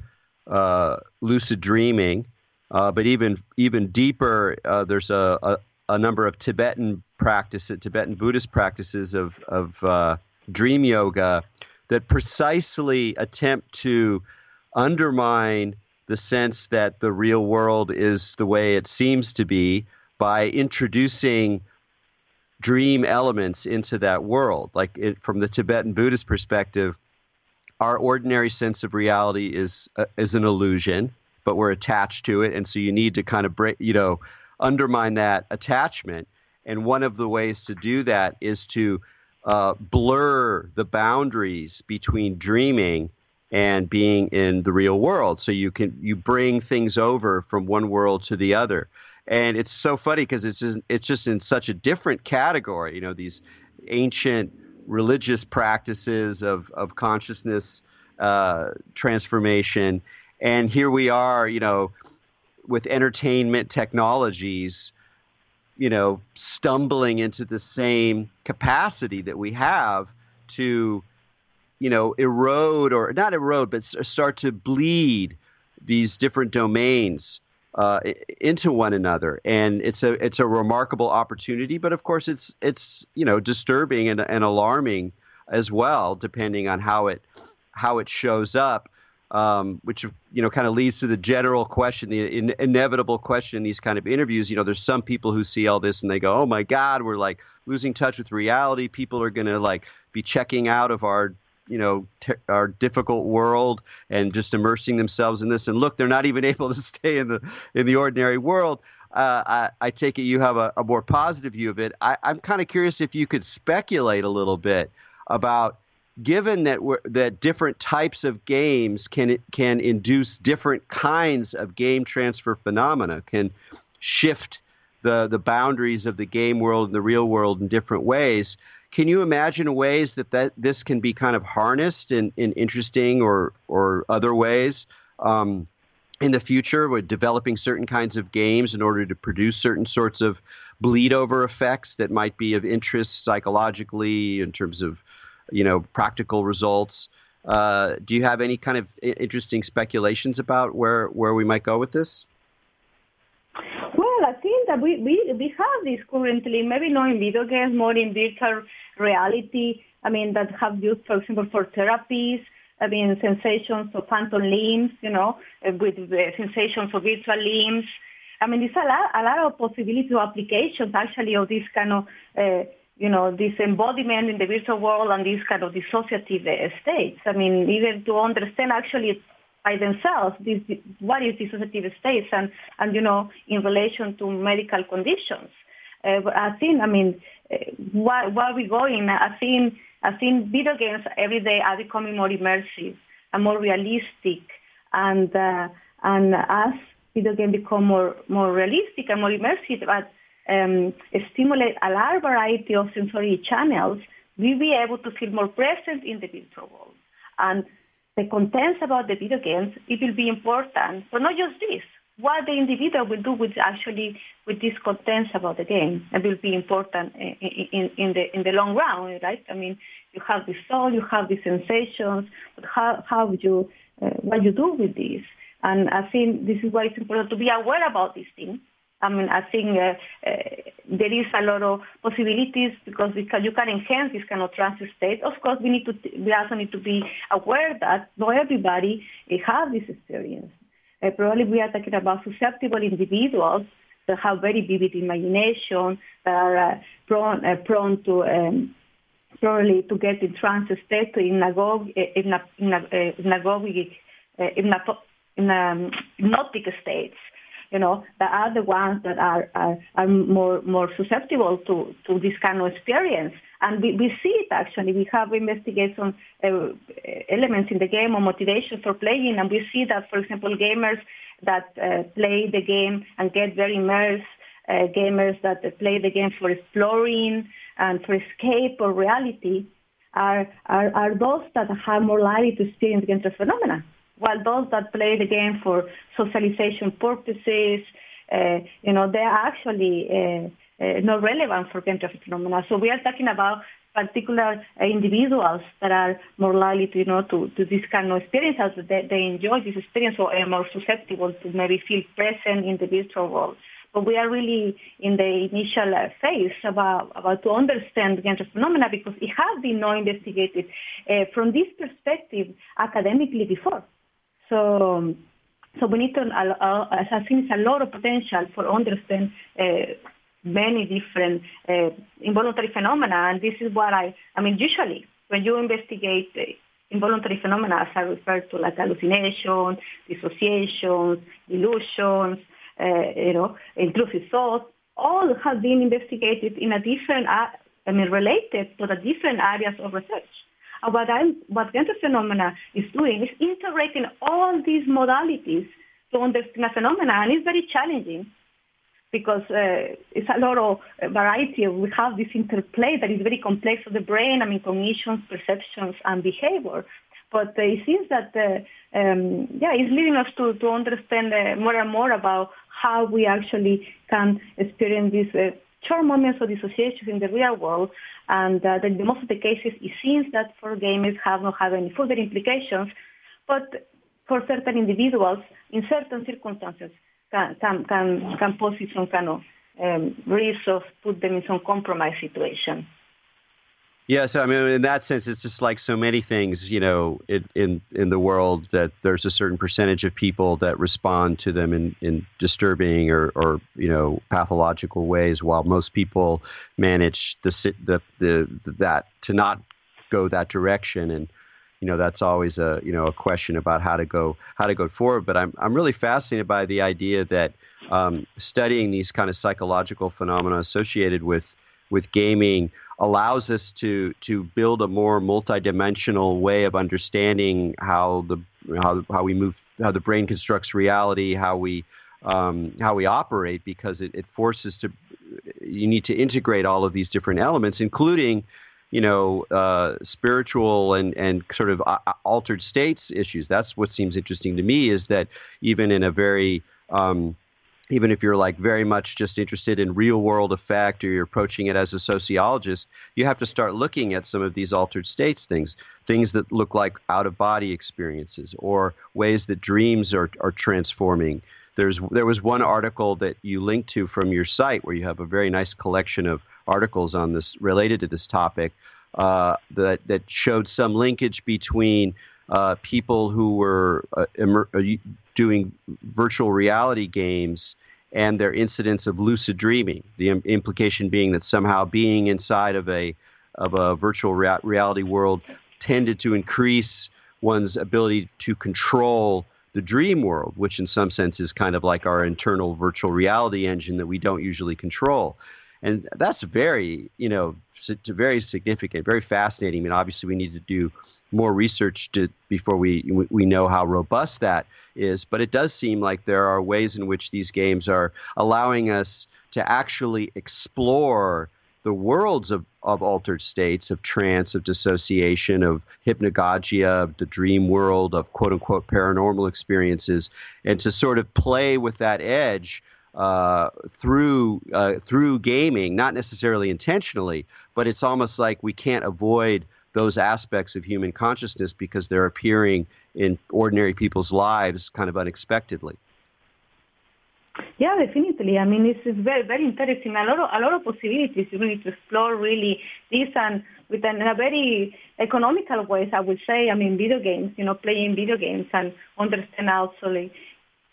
uh, lucid dreaming. Uh, but even even deeper, uh, there's a, a, a, number of Tibetan practices, Tibetan Buddhist practices of of uh, dream yoga that precisely attempt to undermine the sense that the real world is the way it seems to be by introducing dream elements into that world. Like it, from the Tibetan Buddhist perspective, our ordinary sense of reality is uh, is an illusion, but we're attached to it, and so you need to kind of break, you know, undermine that attachment. And one of the ways to do that is to uh, blur the boundaries between dreaming and being in the real world. So you can you bring things over from one world to the other. And it's so funny because it's just, it's just in such a different category. You know, these ancient religious practices of, of consciousness uh, transformation. And here we are, you know, with entertainment technologies, you know, stumbling into the same capacity that we have to, you know, erode or not erode, but start to bleed these different domains uh, into one another, and it's a it's a remarkable opportunity. But of course, it's it's you know disturbing and, and alarming as well, depending on how it how it shows up. Um, which you know kind of leads to the general question, the in, inevitable question in these kind of interviews. You know, there's some people who see all this and they go, "Oh my God, we're like losing touch with reality. People are going to like be checking out of our you know our difficult world and just immersing themselves in this. And look they're not even <laughs> able to stay in the in the ordinary world. Uh, I, I, take it you have a, a, more positive view of it. I, i'm kind of curious if you could speculate a little bit about given that that different types of games can can induce different kinds of game transfer phenomena can shift the the boundaries of the game world and the real world in different ways can you imagine ways that, that this can be kind of harnessed in, in interesting or, or other ways um, in the future with developing certain kinds of games in order to produce certain sorts of bleed over effects that might be of interest psychologically in terms of you know practical results? Uh, do you have any kind of interesting speculations about where, where we might go with this that we, we, we have this currently, maybe not in video games, more in virtual reality. I mean, that have used, for example, for therapies. I mean, sensations of phantom limbs, you know, uh, with the sensations of virtual limbs. I mean, there's a lot, a lot of possibility of applications actually of this kind of uh, you know, this embodiment in the virtual world and these kind of dissociative uh, states. I mean, even to understand actually by themselves this, what is dissociative states and, and, you know, in relation to medical conditions. Uh, I think, I mean, uh, where, where are we going? I think, I think video games every day are becoming more immersive and more realistic. And, uh, and as video games become more, more realistic and more immersive, but um, stimulate a large variety of sensory channels, we'll be able to feel more present in the virtual world. And the contents about the video games, it will be important, but not just this. What the individual will do with actually with these contents about the game, it will be important in, in, the in the long run, right? I mean, you have the soul, you have the sensations, but how how you uh, what you do with this? And I think this is why it's important to be aware about these things I mean, I think uh, uh, there is a lot of possibilities because can, you can enhance this kind of trance state. Of course, we need to we also need to be aware that not everybody uh, has this experience. Uh, probably we are talking about susceptible individuals that have very vivid imagination, that are uh, prone uh, prone to um, probably to get in trance state, to hypnagogic, hypnagogic, hypnotic states you know, that are the ones that are, are, are more, more susceptible to, to this kind of experience. And we, we see it actually. We have investigated some uh, elements in the game or motivation for playing, and we see that, for example, gamers that uh, play the game and get very immersed, uh, gamers that play the game for exploring and for escape or reality, are, are, are those that have more likely to experience the phenomena while those that play the game for socialization purposes, uh, you know, they are actually uh, uh, not relevant for game transfer phenomena. So we are talking about particular individuals that are more likely to, you know, to, to this kind of experiences. They, they enjoy this experience or are more susceptible to maybe feel present in the virtual world. But we are really in the initial uh, phase about, about to understand transfer phenomena because it has been not investigated uh, from this perspective academically before. So, so we need to, uh, I think it's a lot of potential for understand uh, many different uh, involuntary phenomena. And this is what I, I mean, usually when you investigate uh, involuntary phenomena, as I refer to like hallucination, dissociation, illusions, uh, you know, intrusive thoughts, all have been investigated in a different, I mean, related to the different areas of research. What, I'm, what Phenomena is doing is integrating all these modalities to understand a phenomena, and it's very challenging because uh, it's a lot of variety. We have this interplay that is very complex of the brain, I mean, cognitions, perceptions, and behavior. But uh, it seems that, uh, um, yeah, it's leading us to, to understand uh, more and more about how we actually can experience this uh, short moments of dissociation in the real world and uh, in most of the cases, it seems that for gamers have not had any further implications, but for certain individuals, in certain circumstances, can, can, can, can pose some kind of um, risk of put them in some compromised situation. Yeah, so I mean, in that sense, it's just like so many things, you know, in in, in the world that there's a certain percentage of people that respond to them in, in disturbing or, or you know pathological ways, while most people manage the sit the the that to not go that direction, and you know that's always a you know a question about how to go how to go forward. But I'm I'm really fascinated by the idea that um, studying these kind of psychological phenomena associated with with gaming allows us to to build a more multidimensional way of understanding how the how, how we move how the brain constructs reality how we um, how we operate because it, it forces to you need to integrate all of these different elements including you know uh, spiritual and and sort of uh, altered states issues. That's what seems interesting to me is that even in a very um, even if you're like very much just interested in real world effect or you're approaching it as a sociologist, you have to start looking at some of these altered states things, things that look like out of body experiences or ways that dreams are, are transforming. There's, there was one article that you linked to from your site where you have a very nice collection of articles on this related to this topic uh, that, that showed some linkage between uh, people who were uh, uh, doing virtual reality games and their incidence of lucid dreaming. The implication being that somehow being inside of a of a virtual rea- reality world tended to increase one's ability to control the dream world, which in some sense is kind of like our internal virtual reality engine that we don't usually control. And that's very, you know, very significant, very fascinating. I mean, obviously, we need to do more research to, before we we know how robust that is. But it does seem like there are ways in which these games are allowing us to actually explore the worlds of, of altered states, of trance, of dissociation, of hypnagogia, of the dream world, of quote unquote paranormal experiences, and to sort of play with that edge uh, through uh, through gaming, not necessarily intentionally, but it's almost like we can't avoid those aspects of human consciousness because they're appearing in ordinary people's lives kind of unexpectedly. Yeah, definitely. I mean, this is very, very interesting. A lot of, a lot of possibilities really to explore really this and with an, in a very economical ways, I would say. I mean, video games, you know, playing video games and understand also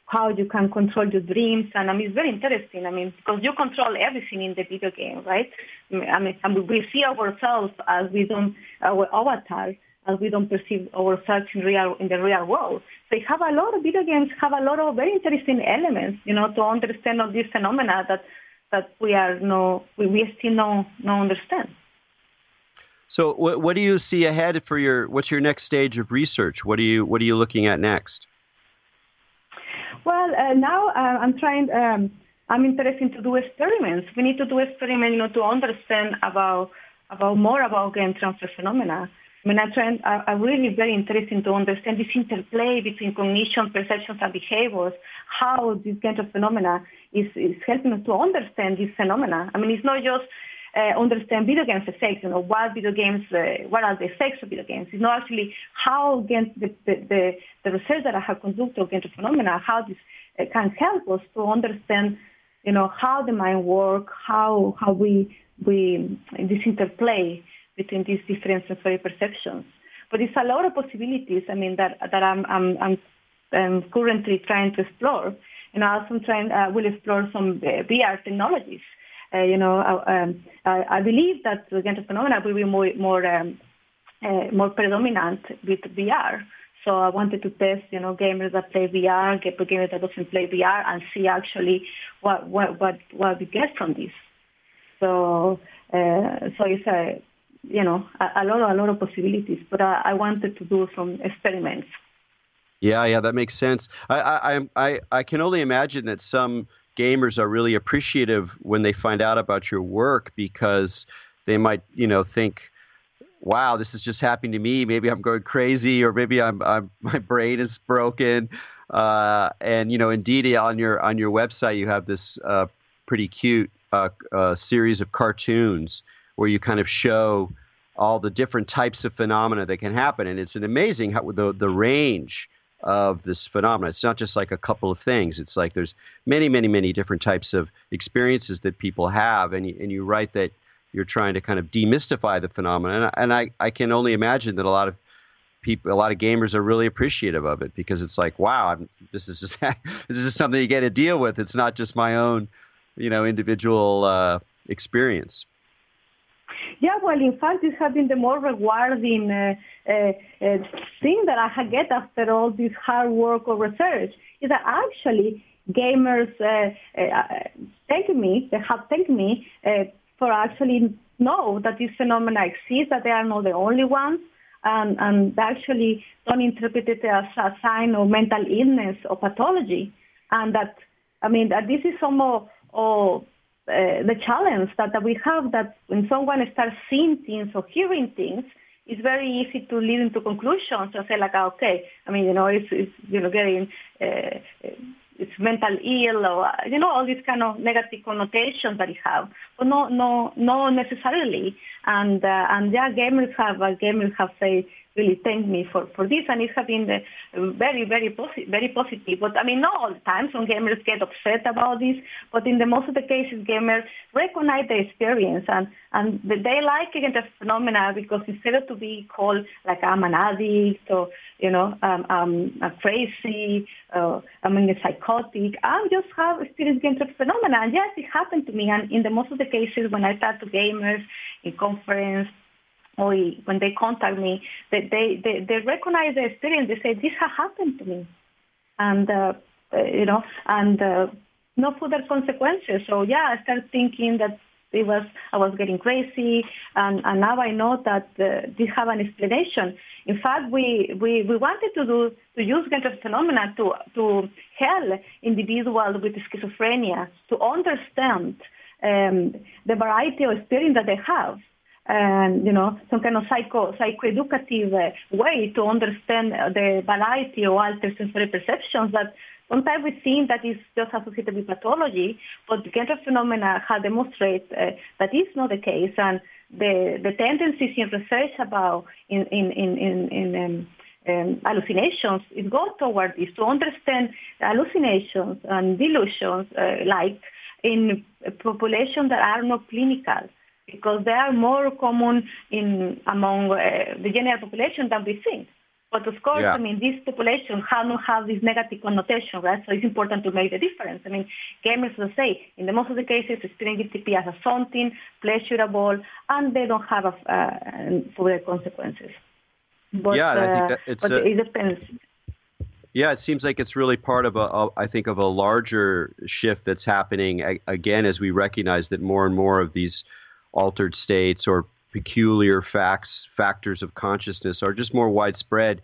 how you can control your dreams. And I mean, it's very interesting. I mean, because you control everything in the video game, right? I mean, we see ourselves as we don't, our avatar, as we don't perceive ourselves in real in the real world. So have a lot of video games have a lot of very interesting elements, you know, to understand all these phenomena that that we are no we, we still no no understand. So what what do you see ahead for your what's your next stage of research? What are you what are you looking at next? Well, uh, now uh, I'm trying. Um, I'm interested to do experiments. We need to do experiments, you know, to understand about about more about game transfer phenomena. I mean, I try, I, I'm really very interested to understand this interplay between cognition, perceptions, and behaviors. How this kind of phenomena is, is helping us to understand this phenomena. I mean, it's not just uh, understand video games effects, you know, what video games, uh, what are the effects of video games. You know, actually how the, the, the, research that I have conducted against the phenomena, how this uh, can help us to understand, you know, how the mind works, how, how we, we, this interplay between these different sensory perceptions. But it's a lot of possibilities, I mean, that, that I'm, I'm, I'm, I'm currently trying to explore. And I also trying, uh, will explore some uh, VR technologies uh, you know, um, I, I, believe that the Gantt phenomena will be more more um, uh, more predominant with VR. So I wanted to test, you know, gamers that play VR, get gamers that doesn't play VR, and see actually what what what what we get from this. So uh, so it's a you know a, a, lot of, a lot of possibilities, but I, I wanted to do some experiments. Yeah, yeah, that makes sense. I I I I can only imagine that some gamers are really appreciative when they find out about your work because they might, you know, think, "Wow, this is just happening to me. Maybe I'm going crazy, or maybe I'm, I'm <laughs> my brain is broken." Uh, and you know, indeed, on your on your website, you have this uh, pretty cute uh, uh series of cartoons where you kind of show all the different types of phenomena that can happen, and it's an amazing how the the range of this phenomenon. It's not just like a couple of things. It's like there's many, many, many different types of experiences that people have, and you, and you write that you're trying to kind of demystify the phenomenon. And, I, I can only imagine that a lot of people, a lot of gamers are really appreciative of it because it's like, wow, I'm, this is just <laughs> this is something you get to deal with. It's not just my own, you know, individual uh, experience. Yeah, well, in fact, this has been the more rewarding uh, uh, uh, thing that I get after all this hard work of research is that actually gamers uh, uh, thank me, they have thanked me for actually know that this phenomena exists, that they are not the only ones, and, and actually don't interpret it as a sign of mental illness or pathology, and that I mean that this is some of, of the challenge that, that we have that when someone starts seeing things or hearing things, it's very easy to lead into conclusions and say like, ah, okay, I mean, you know, it's, it's you know, getting, uh, it's mental ill or, you know, all these kind of negative connotations that it have. But no, no, no necessarily. And, uh, and yeah, gamers have, uh, gamers have say, really thank me for, for this, and it has been uh, very, very, posi- very positive. But I mean, not all the time. Some gamers get upset about this, but in the most of the cases, gamers recognize the experience and and they like again the phenomena because instead of to be called like I'm an addict or you know um, I'm, I'm crazy, uh, I'm a psychotic, I just have experienced the phenomena. And yes, it happened to me. And in the most of the cases, when I talk to gamers in conference when they contact me, they, they, they, they recognize the experience. They say, this has happened to me. And, uh, you know, and uh, no further consequences. So, yeah, I started thinking that it was I was getting crazy, and, and now I know that uh, this have an explanation. In fact, we, we, we wanted to do to use game transfer phenomena to to help individuals with schizophrenia to understand um, the variety of experience that they have and you know some kind of psycho psychoeducative uh, way to understand the variety of altered sensory perceptions that sometimes we think that is just associated with pathology, but game transfer phenomena have demonstrated uh, that is not the case, and the the tendencies in research about in in in in, in um, um, hallucinations, it goes toward this to understand hallucinations and delusions, uh, like in populations that are not clinical because they are more common in among uh, the general population than we think. But of course, yeah. I mean, this population have not have this negative connotation, right? So it's important to make the difference. I mean, gamers, as I say, in the most of the cases, experience GTP as a something pleasurable, and they don't have a, uh, further consequences. But, yeah, I think uh, that it's but a, it depends. Yeah, it seems like it's really part of a, a, I think, of a larger shift that's happening again as we recognize that more and more of these altered states or peculiar facts, factors of consciousness are just more widespread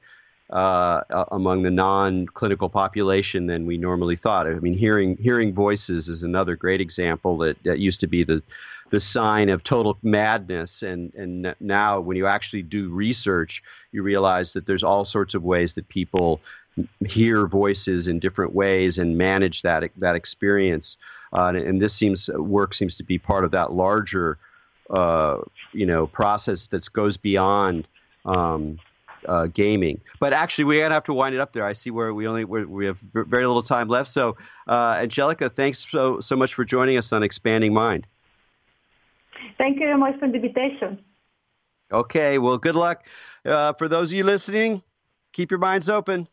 uh, among the non-clinical population than we normally thought. I mean, hearing hearing voices is another great example that, that used to be the the sign of total madness, and and now when you actually do research, you realize that there's all sorts of ways that people hear voices in different ways and manage that that experience. Uh, and, and, this seems work seems to be part of that larger uh, you know process that goes beyond um, uh, gaming. But actually, we're gonna have to wind it up there. I see where we only we have very little time left. So, uh, Angelica, thanks so so much for joining us on Expanding Mind. Thank you very much for the invitation. Okay, well, good luck uh, for those of you listening. Keep your minds open.